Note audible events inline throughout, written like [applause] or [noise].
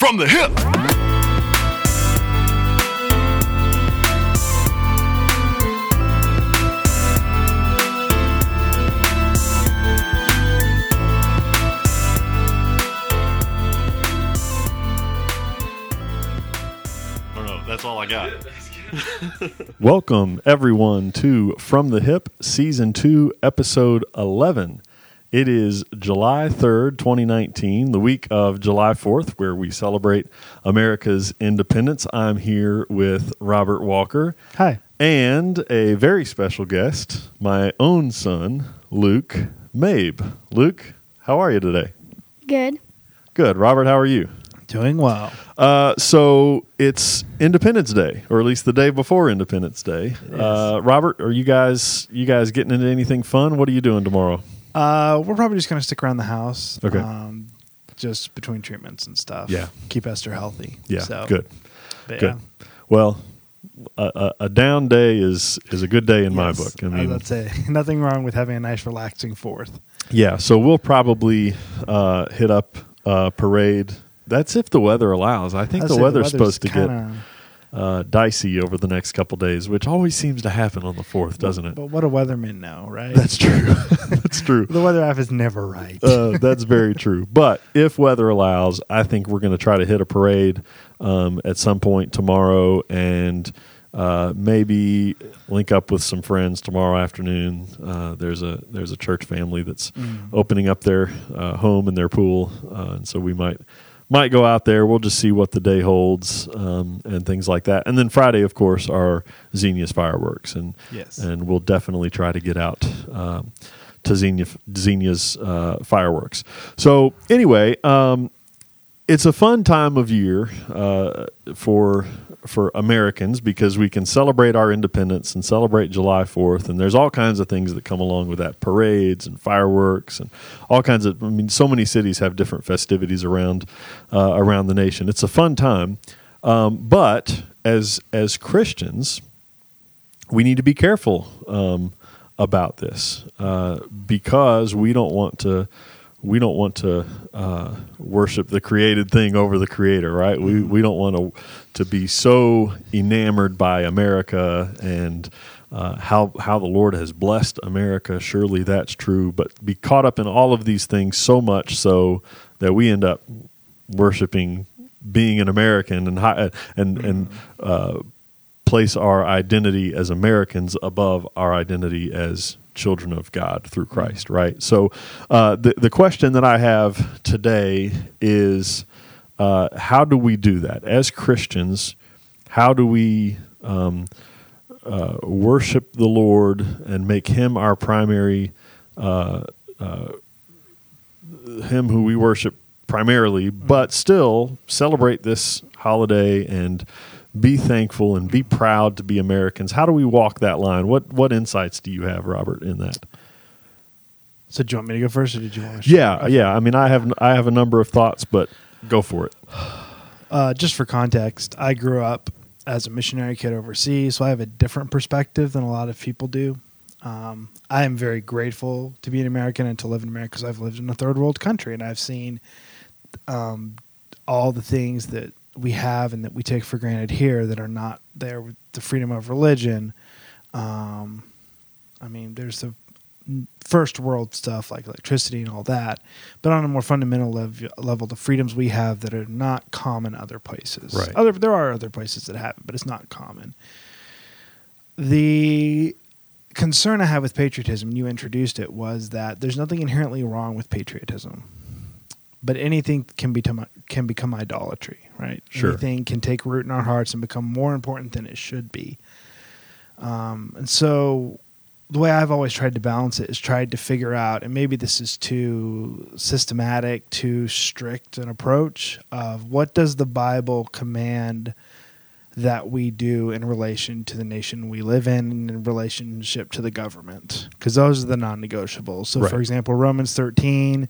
From the hip. I don't know. That's all I got. [laughs] Welcome, everyone, to From the Hip, Season 2, Episode 11. It is July 3rd, 2019, the week of July 4th, where we celebrate America's independence. I'm here with Robert Walker Hi. and a very special guest, my own son, Luke Mabe. Luke, how are you today? Good. Good. Robert, how are you? Doing well. Uh, so it's Independence Day, or at least the day before Independence Day. Uh, Robert, are you guys you guys getting into anything fun? What are you doing tomorrow? Uh, we're probably just going to stick around the house. Okay. Um, just between treatments and stuff. Yeah. Keep Esther healthy. Yeah, So, good, good. yeah. Well, a, a, down day is is a good day in my book. I mean, would say [laughs] nothing wrong with having a nice, relaxing fourth. yeah. So we'll probably uh, hit up uh, parade. That's if the weather allows. I think I'd the weather's supposed to get uh, dicey over the next couple days, which always seems to happen on the fourth, doesn't it? But what do weathermen know, right? That's true. [laughs] That's true. the weather app is never right. uh, that's very true. But if weather allows, I think we're going to try to hit a parade um, at some point tomorrow and uh, maybe link up with some friends tomorrow afternoon. Uh, there's a there's a church family that's Mm. opening up their uh, home and their pool, uh, and so we might might go out there. We'll just see what the day holds um, and things like that. And then Friday, of course, are Xenia's fireworks, and Yes. and we'll definitely try to get out um, to Xenia, Xenia's uh, fireworks. So anyway, um, it's a fun time of year uh, for for Americans because we can celebrate our independence and celebrate July Fourth, and there's all kinds of things that come along with that, parades and fireworks and all kinds of. I mean, so many cities have different festivities around uh, around the nation. It's a fun time, um, but as as Christians, we need to be careful um, about this uh, because we don't want to we don't want to uh, worship the created thing over the creator right? We we don't want to to be so enamored by America and uh, how how the Lord has blessed America. Surely that's true but be caught up in all of these things so much so that we end up worshiping being an American and hi- and and uh, place our identity as Americans above our identity as children of God through Christ, right? So, uh, the the question that I have today is, uh, how do we do that as Christians? How do we um, uh, worship the Lord and make Him our primary, uh, uh, Him who we worship primarily, but still celebrate this holiday and be thankful and be proud to be Americans. How do we walk that line? What what insights do you have, Robert, in that? so, do you want me to go first, or did you want to? Yeah, yeah. I mean, I have I have a number of thoughts, but go for it. [sighs] Uh, just for context, I grew up as a missionary kid overseas, so I have a different perspective than a lot of people do. Um, I am very grateful to be an American and to live in America because I've lived in a third world country and I've seen um, all the things that we have and that we take for granted here that are not there with the freedom of religion. Um, I mean, there's the first world stuff like electricity and all that, but on a more fundamental lev- level, the freedoms we have that are not common other places. Right. Other there are other places that have it, but it's not common. The concern I have with patriotism, you introduced it, was that there's nothing inherently wrong with patriotism, but anything can become can become idolatry, right? Sure. Anything can take root in our hearts and become more important than it should be. Um, and so the way I've always tried to balance it is tried to figure out, and maybe this is too systematic, too strict an approach of what does the Bible command that we do in relation to the nation we live in and in relationship to the government because those are the non-negotiables so Right. for example romans 13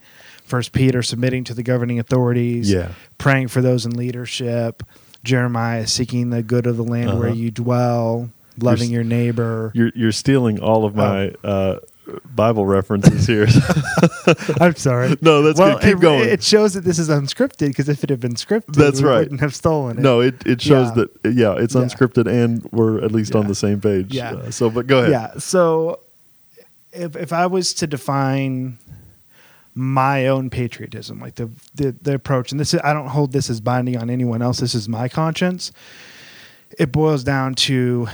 first peter submitting to the governing authorities Yeah. praying for those in leadership jeremiah seeking the good of the land where Uh-huh. you dwell loving s- your neighbor You're you're stealing all of my uh, Bible references here. [laughs] I'm sorry. [laughs] No, that's well, good. Keep it, going. It shows that this is unscripted because if it had been scripted, That's we right. wouldn't have stolen it. no, it, it shows Yeah. that yeah, it's Yeah. unscripted and we're at least on the same page. Yeah. Uh, so, but go ahead. Yeah. So if if I was to define my own patriotism, like the, the the approach, and this is, I don't hold this as binding on anyone else. This is my conscience. It boils down to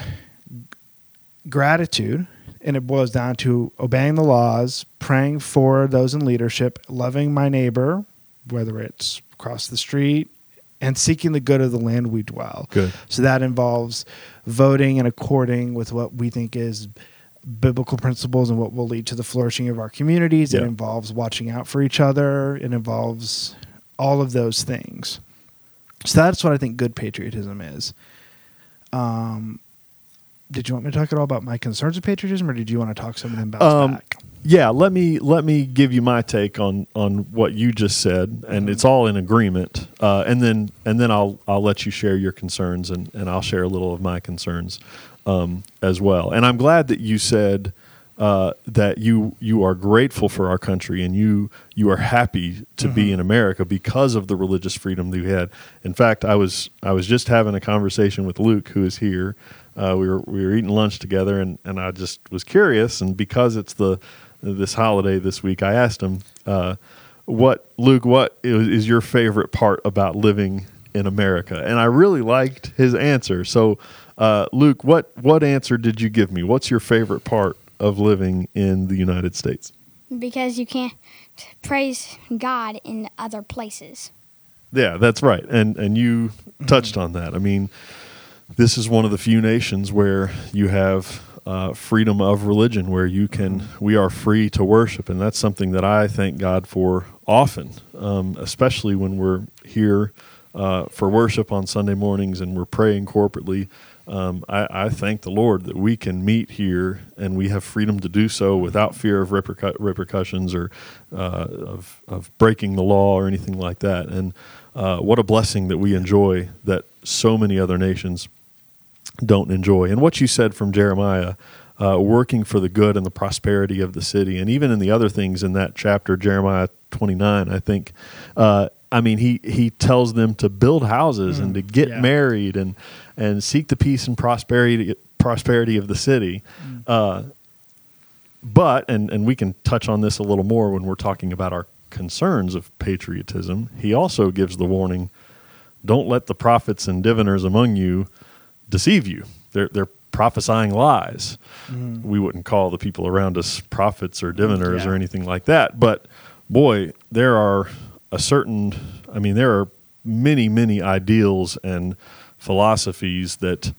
gratitude, and it boils down to obeying the laws, praying for those in leadership, loving my neighbor, whether it's across the street, and seeking the good of the land we dwell. Good. So that involves voting and according with what we think is biblical principles and what will lead to the flourishing of our communities. It involves watching out for each other. It involves all of those things. So that's what I think good patriotism is. Um, did you want me to talk at all about my concerns with patriotism, or did you want to talk some of them bounce Um, back? Yeah, let me let me give you my take on on what you just said, and it's all in agreement. Uh, and then and then I'll I'll let you share your concerns, and and I'll share a little of my concerns um, as well. And I'm glad that you said uh, that you you are grateful for our country, and you you are happy to be in America because of the religious freedom that we had. In fact, I was I was just having a conversation with Luke, who is here. Uh, we were we were eating lunch together, and, and I just was curious, and because it's the this holiday this week, I asked him, uh, "What Luke? What is, is your favorite part about living in America?" And I really liked his answer. So, uh, Luke, what what answer did you give me? What's your favorite part of living in the United States? because you can't praise God in other places. Yeah, that's right. And and you touched on that. I mean, this is one of the few nations where you have uh, freedom of religion, where you can we are free to worship, and that's something that I thank God for often, um, especially when we're here uh, for worship on Sunday mornings and we're praying corporately. Um, I, I thank the Lord that we can meet here and we have freedom to do so without fear of repercu- repercussions or uh, of, of breaking the law or anything like that. And uh, what a blessing that we enjoy that so many other nations don't enjoy. And what you said from Jeremiah, uh, working for the good and the prosperity of the city, and even in the other things in that chapter, Jeremiah 29, I think. Uh, I mean, he, he tells them to build houses and to mm. get yeah. married and and seek the peace and prosperity prosperity of the city. Mm. Uh, but and and we can touch on this a little more when we're talking about our concerns of patriotism. He also gives the warning: don't let the prophets and diviners among you deceive you. They're they're prophesying lies. Mm. We wouldn't call the people around us prophets or diviners Yeah. or anything like that. But boy, there are a certain. I mean, there are many many ideals and philosophies that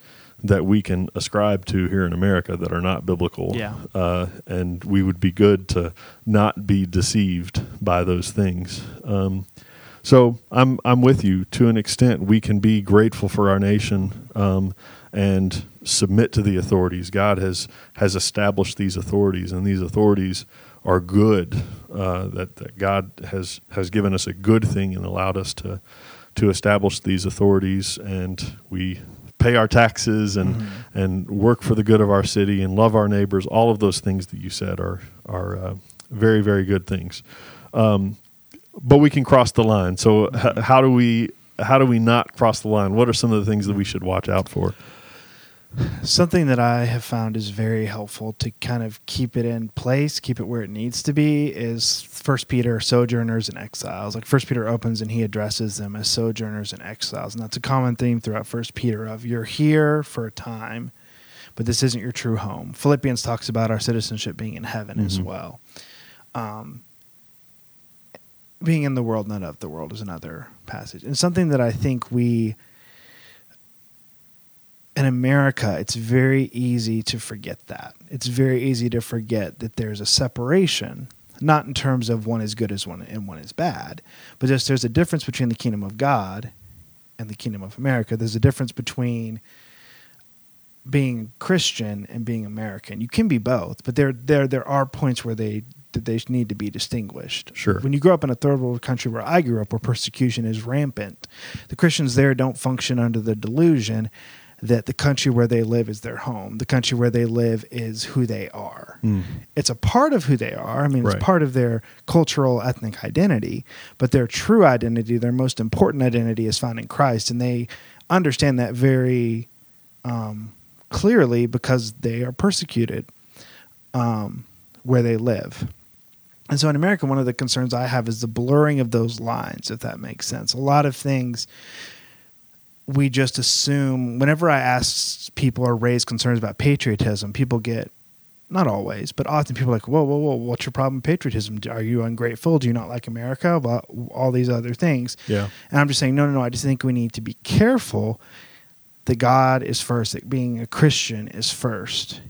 that we can ascribe to here in America that are not biblical. Yeah. Uh, and we would be good to not be deceived by those things. Um, so I'm I'm with you to an extent. We can be grateful for our nation um, and submit to the authorities. God has has established these authorities, and these authorities are good. Uh, that that God has has given us a good thing and allowed us to to establish these authorities, and we pay our taxes and and work for the good of our city and love our neighbors. All of those things that you said are are uh, very very good things. Um, but we can cross the line. So h- how do we how do we not cross the line? What are some of the things that we should watch out for? Something that I have found is very helpful to kind of keep it in place, keep it where it needs to be, is First Peter, sojourners and exiles. Like First Peter opens and he addresses them as sojourners and exiles, and that's a common theme throughout First Peter of you're here for a time, but this isn't your true home. Philippians talks about our citizenship being in heaven as Mhm. well. Um, being in the world, not of the world, is another passage, and something that I think we in America, it's very easy to forget that. It's very easy to forget that there's a separation, not in terms of one is good as one and one is bad, but just there's a difference between the kingdom of God and the kingdom of America. There's a difference between being Christian and being American. You can be both, but there there there are points where they that they need to be distinguished. Sure. When you grow up in a third world country where I grew up, where persecution is rampant, the Christians there don't function under the delusion that the country where they live is their home. The country where they live is who they are. Mm. It's a part of who they are. I mean, Right. it's part of their cultural, ethnic identity, but their true identity, their most important identity, is found in Christ. And they understand that very um, clearly because they are persecuted um, where they live. And so in America, one of the concerns I have is the blurring of those lines, if that makes sense. A lot of things we just assume, whenever I ask people or raise concerns about patriotism, people get, not always, but often people are like, whoa, whoa, whoa, what's your problem with patriotism? Are you ungrateful? Do you not like America? Well, all these other things. Yeah. And I'm just saying, no, no, no. I just think we need to be careful that God is first, that being a Christian is first.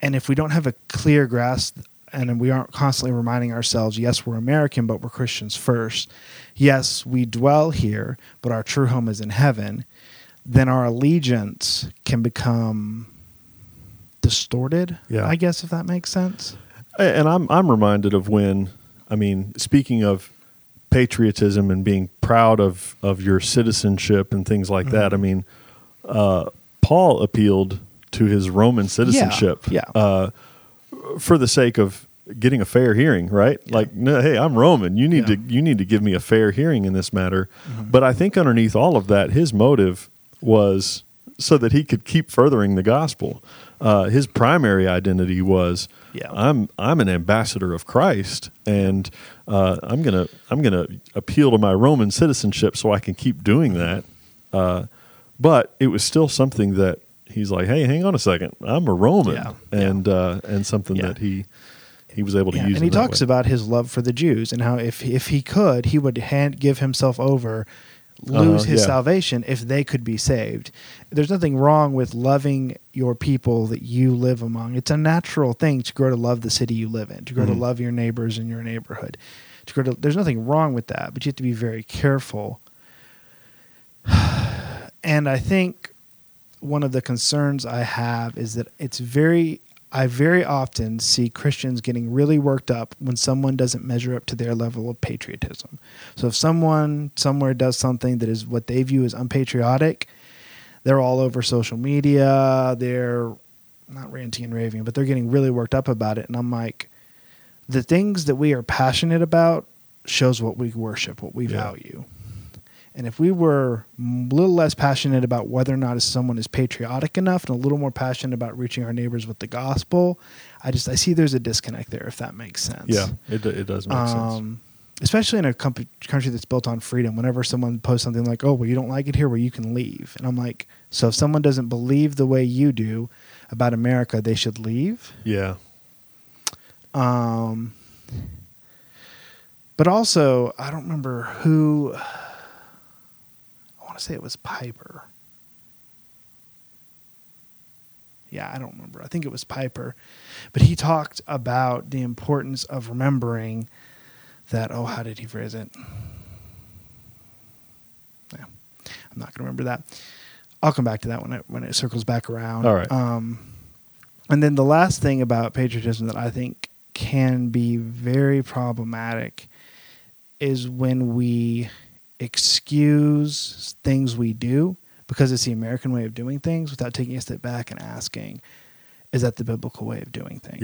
And if we don't have a clear grasp and we aren't constantly reminding ourselves, yes, we're American, but we're Christians first. Yes, we dwell here, but our true home is in heaven. Then our allegiance can become distorted. Yeah. I guess if that makes sense. And I'm I'm reminded of when I mean, speaking of patriotism and being proud of of your citizenship and things like that. I mean, uh, Paul appealed to his Roman citizenship, yeah. Uh, for the sake of getting a fair hearing, right? Like, no, hey, I'm Roman. You need Yeah. to you need to give me a fair hearing in this matter. But I think underneath all of that, his motive was so that he could keep furthering the gospel. Uh, his primary identity was, Yeah. I'm I'm an ambassador of Christ, and uh, I'm gonna I'm gonna appeal to my Roman citizenship so I can keep doing that. Uh, but it was still something that he's like, hey, hang on a second, I'm a Roman, Yeah. and Uh, and something Yeah. that he he was able to Yeah, use. and he talks way. about his love for the Jews and how if if he could, he would hand, give himself over, lose Uh-huh, his yeah. salvation if they could be saved. There's nothing wrong with loving your people that you live among. It's a natural thing to grow to love the city you live in, to grow Mhm. to love your neighbors in your neighborhood. To grow to, there's nothing wrong with that, but you have to be very careful. [sighs] And I think one of the concerns I have is that it's very I very often see Christians getting really worked up when someone doesn't measure up to their level of patriotism. So if someone somewhere does something that is what they view as unpatriotic, they're all over social media, they're not ranting and raving, but they're getting really worked up about it and I'm like the things that we are passionate about shows what we worship, what we Yeah. value. And if we were a little less passionate about whether or not someone is patriotic enough and a little more passionate about reaching our neighbors with the gospel, I just I see there's a disconnect there if that makes sense. Yeah, it it does make sense. Um, especially in a com- country that's built on freedom. Whenever someone posts something like, "Oh, well, you don't like it here, well, you can leave," and I'm like, so if someone doesn't believe the way you do about America, they should leave. Yeah, Um, but also, I don't remember who. Want to say it was Piper. Yeah, I don't remember. I think it was Piper. But he talked about the importance of remembering that. Oh, how did he phrase it? Yeah, I'm not going to remember that. I'll come back to that when it when it circles back around. All right. Um, and then the last thing about patriotism that I think can be very problematic is when we excuse things we do because it's the American way of doing things without taking a step back and asking, is that the biblical way of doing things?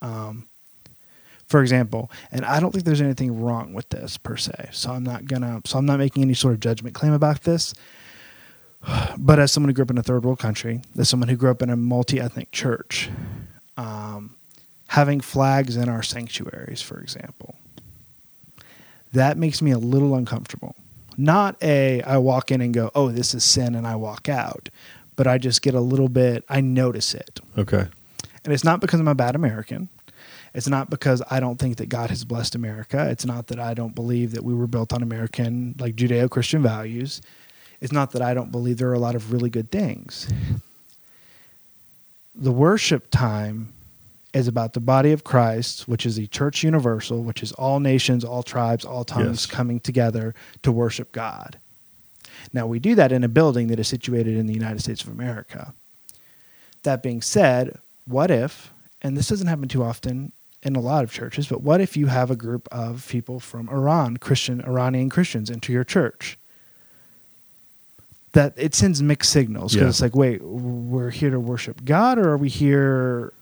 Um, for example, and I don't think there's anything wrong with this per se. So I'm not gonna. So I'm not making any sort of judgment claim about this. [sighs] But as someone who grew up in a third world country, as someone who grew up in a multi ethnic church, um, having flags in our sanctuaries, for example, that makes me a little uncomfortable. Not a I walk in and go, oh, this is sin, and I walk out, but I just get a little bit. I notice it, okay, and it's not because I'm a bad American. It's not because I don't think that God has blessed America. It's not that I don't believe that we were built on American, like Judeo Christian values. It's not that I don't believe there are a lot of really good things. The worship time is about the body of Christ, which is the church universal, which is all nations, all tribes, all tongues Yes. coming together to worship God. Now, we do that in a building that is situated in the United States of America. That being said, what if, and this doesn't happen too often in a lot of churches, but what if you have a group of people from Iran, Christian, Iranian Christians, into your church? that it sends mixed signals because Yeah. it's like, wait, we're here to worship God, or are we here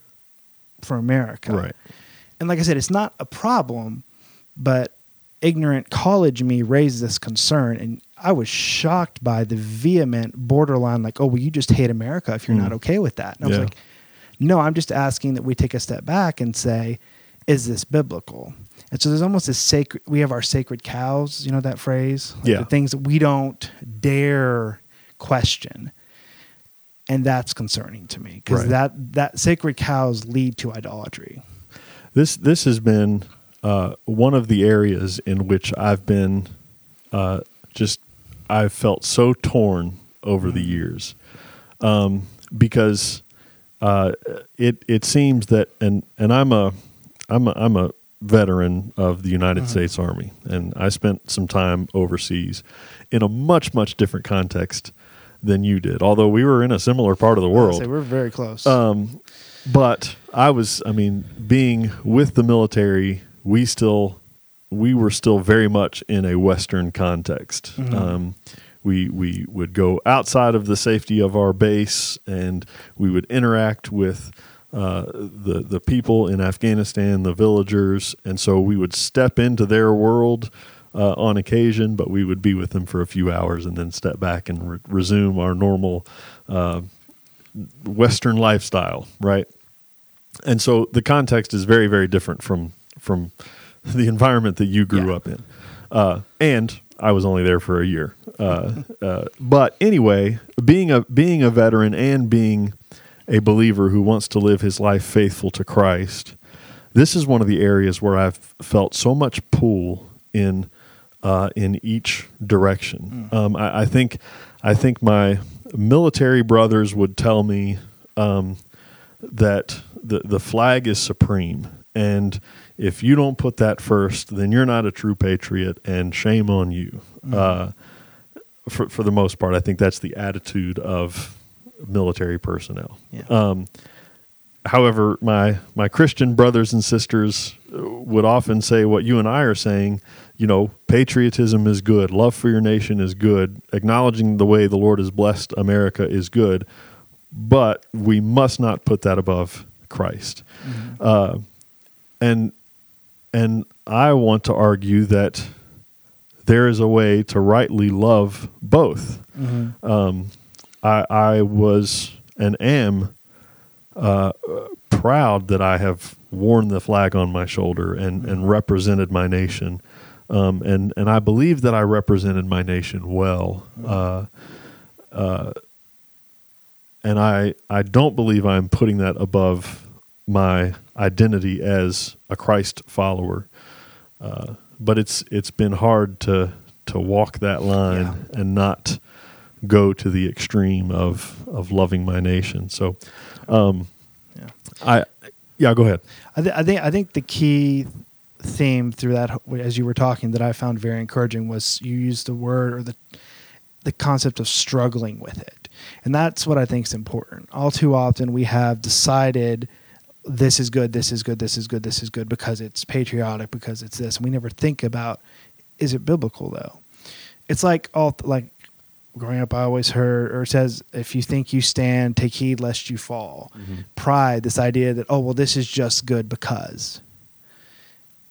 for America? Right. And like I said, it's not a problem, but ignorant college me raised this concern, and I was shocked by the vehement, borderline, like, oh, well, you just hate America if you're Mm. not okay with that. And I was like, no, I'm just asking that we take a step back and say, is this biblical? And so there's almost a sacred. We have our sacred cows. You know that phrase? Like Yeah. The things that we don't dare question, and that's concerning to me because Right. that that sacred cows lead to idolatry. This this has been uh, one of the areas in which I've been uh, just I've felt so torn over the years um, because uh, it it seems that and and I'm a I'm a, I'm a veteran of the United States Army and I spent some time overseas in a much much different context than you did although we were in a similar part of the world So we're very close. um, but I was, I mean, being with the military, we still, we were still very much in a Western context. Um, we we would go outside of the safety of our base, and we would interact with uh, the the people in Afghanistan, the villagers, and so we would step into their world. Uh, on occasion, but we would be with them for a few hours and then step back and re- resume our normal uh, Western lifestyle, right? And so the context is very, very different from from the environment that you grew Yeah. up in. Uh, and I was only there for a year. Uh, uh, but anyway, being a being a veteran and being a believer who wants to live his life faithful to Christ, this is one of the areas where I've felt so much pull in uh, in each direction. Um, I, I think I think my military brothers would tell me um, that the the flag is supreme, and if you don't put that first, then you're not a true patriot, and shame on you. Uh, for for the most part, I think that's the attitude of military personnel. Yeah. Um, however, my my Christian brothers and sisters uh, would often say what you and I are saying. You know, patriotism is good. Love for your nation is good. Acknowledging the way the Lord has blessed America is good, but we must not put that above Christ. Uh, and and I want to argue that there is a way to rightly love both. Um, I, I was and am uh, proud that I have worn the flag on my shoulder and, and represented my nation. Um, and, and I believe that I represented my nation well. Uh, uh, and I, I don't believe I'm putting that above my identity as a Christ follower. Uh, but it's it's been hard to to walk that line and not go to the extreme of of loving my nation. So, um, Yeah. I yeah, go ahead. I, th- I think I think the key theme through that, as you were talking, that I found very encouraging was you used the word or the the concept of struggling with it, and that's what I think is important. All too often, we have decided this is good, this is good, this is good, this is good because it's patriotic, because it's this, and we never think about is it biblical though. It's like all like growing up, I always heard or it says, if you think you stand, take heed lest you fall. Mm-hmm. Pride, this idea that, oh, well, this is just good because.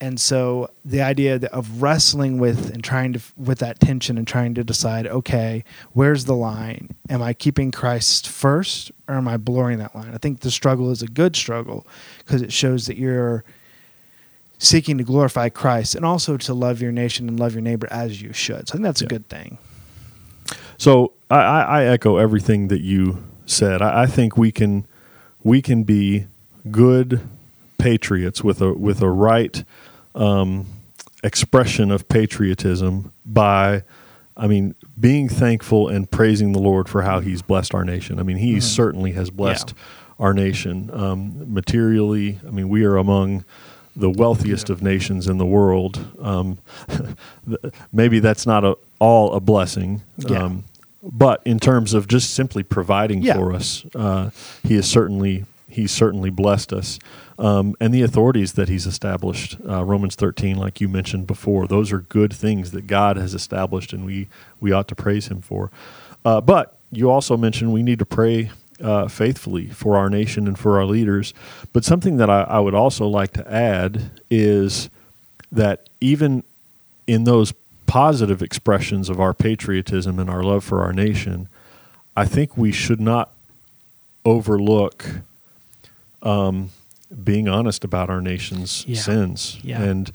And so the idea of wrestling with and trying to, with that tension and trying to decide, okay, where's the line? Am I keeping Christ first or am I blurring that line? I think the struggle is a good struggle because it shows that you're seeking to glorify Christ and also to love your nation and love your neighbor as you should. So I think that's a good thing. So I, I, I echo everything that you said. I, I think we can we can be good patriots with a with a right um, expression of patriotism by, I mean, being thankful and praising the Lord for how He's blessed our nation. I mean, He certainly has blessed our nation um, materially. I mean, we are among the wealthiest of nations in the world. Um, [laughs] maybe that's not a, all a blessing. Yeah. Um, but in terms of just simply providing Yeah. for us, uh, he has certainly he's certainly blessed us, um, and the authorities that he's established. Uh, Romans thirteen, like you mentioned before, those are good things that God has established, and we we ought to praise Him for. Uh, but you also mentioned we need to pray uh, faithfully for our nation and for our leaders. But something that I, I would also like to add is that even in those positive expressions of our patriotism and our love for our nation, I think we should not overlook um, being honest about our nation's Yeah. sins. Yeah. And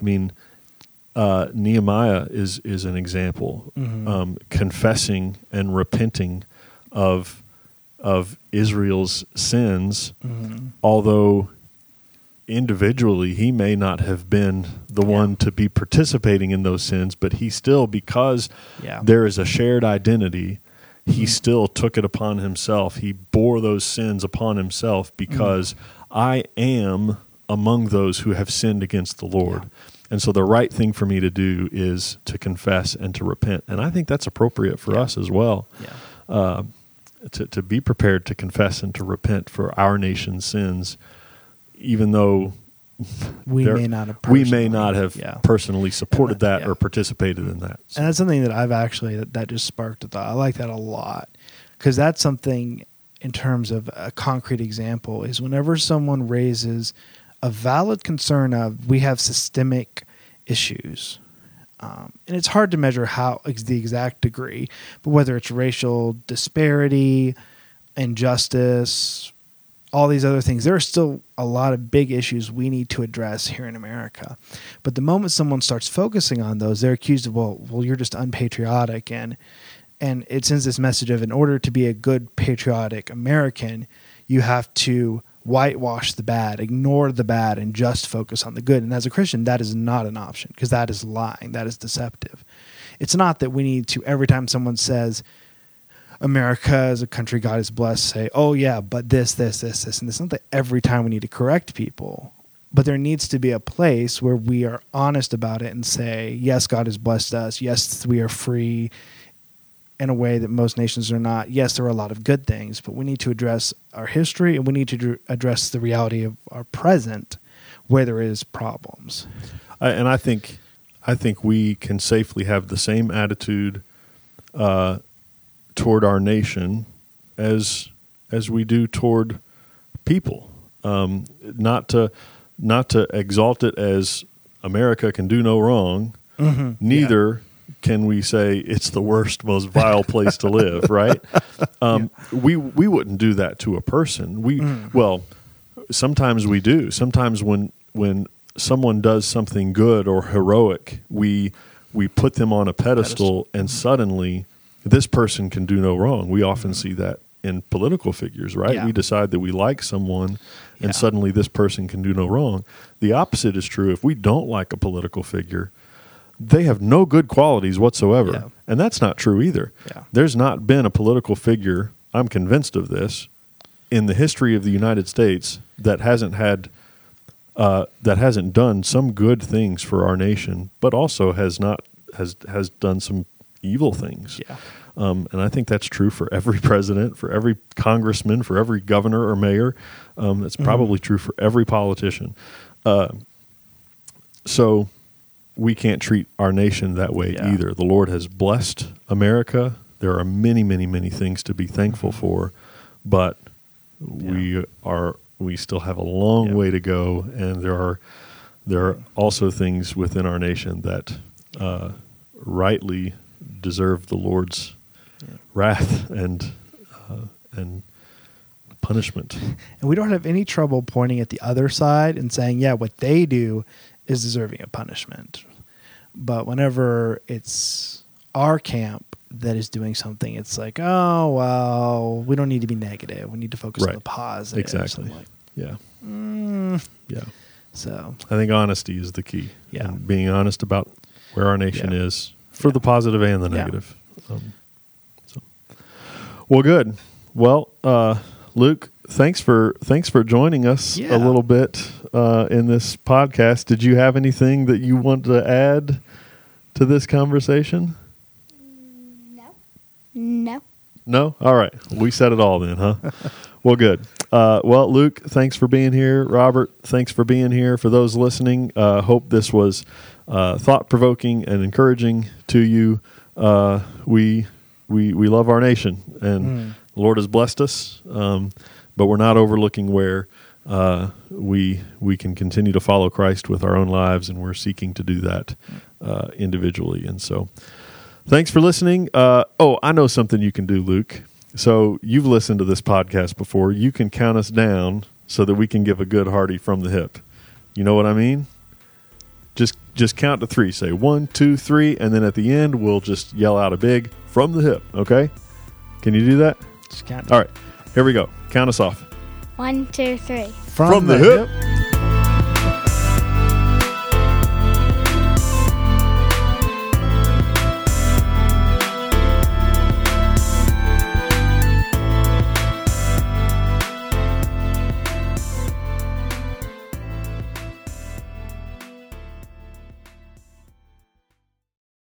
I mean, uh, Nehemiah is is an example, Mhm. um, confessing and repenting of of Israel's sins, Mhm. although individually he may not have been the Yeah. one to be participating in those sins, but he still, because there is a shared identity, he still took it upon himself. He bore those sins upon himself because I am among those who have sinned against the Lord. Yeah. And so the right thing for me to do is to confess and to repent. And I think that's appropriate for Yeah. us as well Yeah. uh, to, to be prepared to confess and to repent for our nation's sins, even though We there- may not have. we may personally- not have Yeah. personally supported that- that yeah. or participated in that. So- And that's something that I've actually that, that just sparked a thought. I like that a lot because that's something in terms of a concrete example is whenever someone raises a valid concern of we have systemic issues. Um, and it's hard to measure how the exact degree, but whether it's racial disparity, injustice, all these other things, there are still a lot of big issues we need to address here in America. But the moment someone starts focusing on those, they're accused of, well, well, you're just unpatriotic, and and it sends this message of, in order to be a good patriotic American, you have to whitewash the bad, ignore the bad, and just focus on the good. And as a Christian, that is not an option because that is lying, that is deceptive. It's not that we need to every time someone says. America as a country God has blessed, say, oh, yeah, but this, this, this, this. And this. not that every time we need to correct people, but there needs to be a place where we are honest about it and say, yes, God has blessed us. Yes, we are free in a way that most nations are not. Yes, there are a lot of good things, but we need to address our history and we need to address the reality of our present where there is problems. I, and I think I think we can safely have the same attitude uh, toward our nation as as we do toward people. Um, not to not to exalt it as America can do no wrong. Mhm. Neither can we say it's the worst, most vile place to live. [laughs] Right? Um, We we wouldn't do that to a person. We Mm. well, sometimes we do. Sometimes when when someone does something good or heroic, we we put them on a pedestal, and suddenly this person can do no wrong. We often see that in political figures, right? Mm-hmm. Yeah. We decide that we like someone, and Yeah. suddenly this person can do no wrong. The opposite is true. If we don't like a political figure, they have no good qualities whatsoever. Yeah. And that's not true either. There's not been a political figure, I'm convinced of this, in the history of the United States that hasn't had uh, that hasn't done some good things for our nation, but also has not has has done some evil things. Yeah. Um, and I think that's true for every [laughs] president, for every congressman, for every governor or mayor. Um, it's Mhm. probably true for every politician. Uh, so we can't treat our nation that way Yeah. either. The Lord has blessed America. There are many, many, many things to be thankful Mhm. for, but we are we still have a long Yeah. way to go, and there are there are also things within our nation that uh, rightly deserve the Lord's Yeah. wrath and uh, and punishment. [laughs] And we don't have any trouble pointing at the other side and saying, yeah, what they do is deserving of punishment. But whenever it's our camp that is doing something, it's like, oh, well, we don't need to be negative. We need to focus on the positive. Exactly. Like, Yeah, mm. yeah. So, I think honesty is the key. Yeah. And being honest about where our nation Yeah. is for Yeah. the positive and the Yeah. negative. Um, so, well, good. Well, uh, Luke, thanks for thanks for joining us Yeah. a little bit uh, in this podcast. Did you have anything that you want to add to this conversation? No. No. No? All right. We said it all then, huh? [laughs] well, good. Uh, well, Luke, thanks for being here. Robert, thanks for being here. For those listening, uh, hope this was uh, thought provoking and encouraging to you. Uh, we we we love our nation, and Mm. the Lord has blessed us. Um, but we're not overlooking where uh, we we can continue to follow Christ with our own lives, and we're seeking to do that uh, individually. And so, thanks for listening. Uh, oh, I know something you can do, Luke. So you've listened to this podcast before. You can count us down so that we can give a good hearty from the hip. You know what I mean? Just just count to three. Say one, two, three, and then at the end we'll just yell out a big from the hip. Okay? Can you do that? Just count All right. Here we go. Count us off. One, two, three. from, the hip.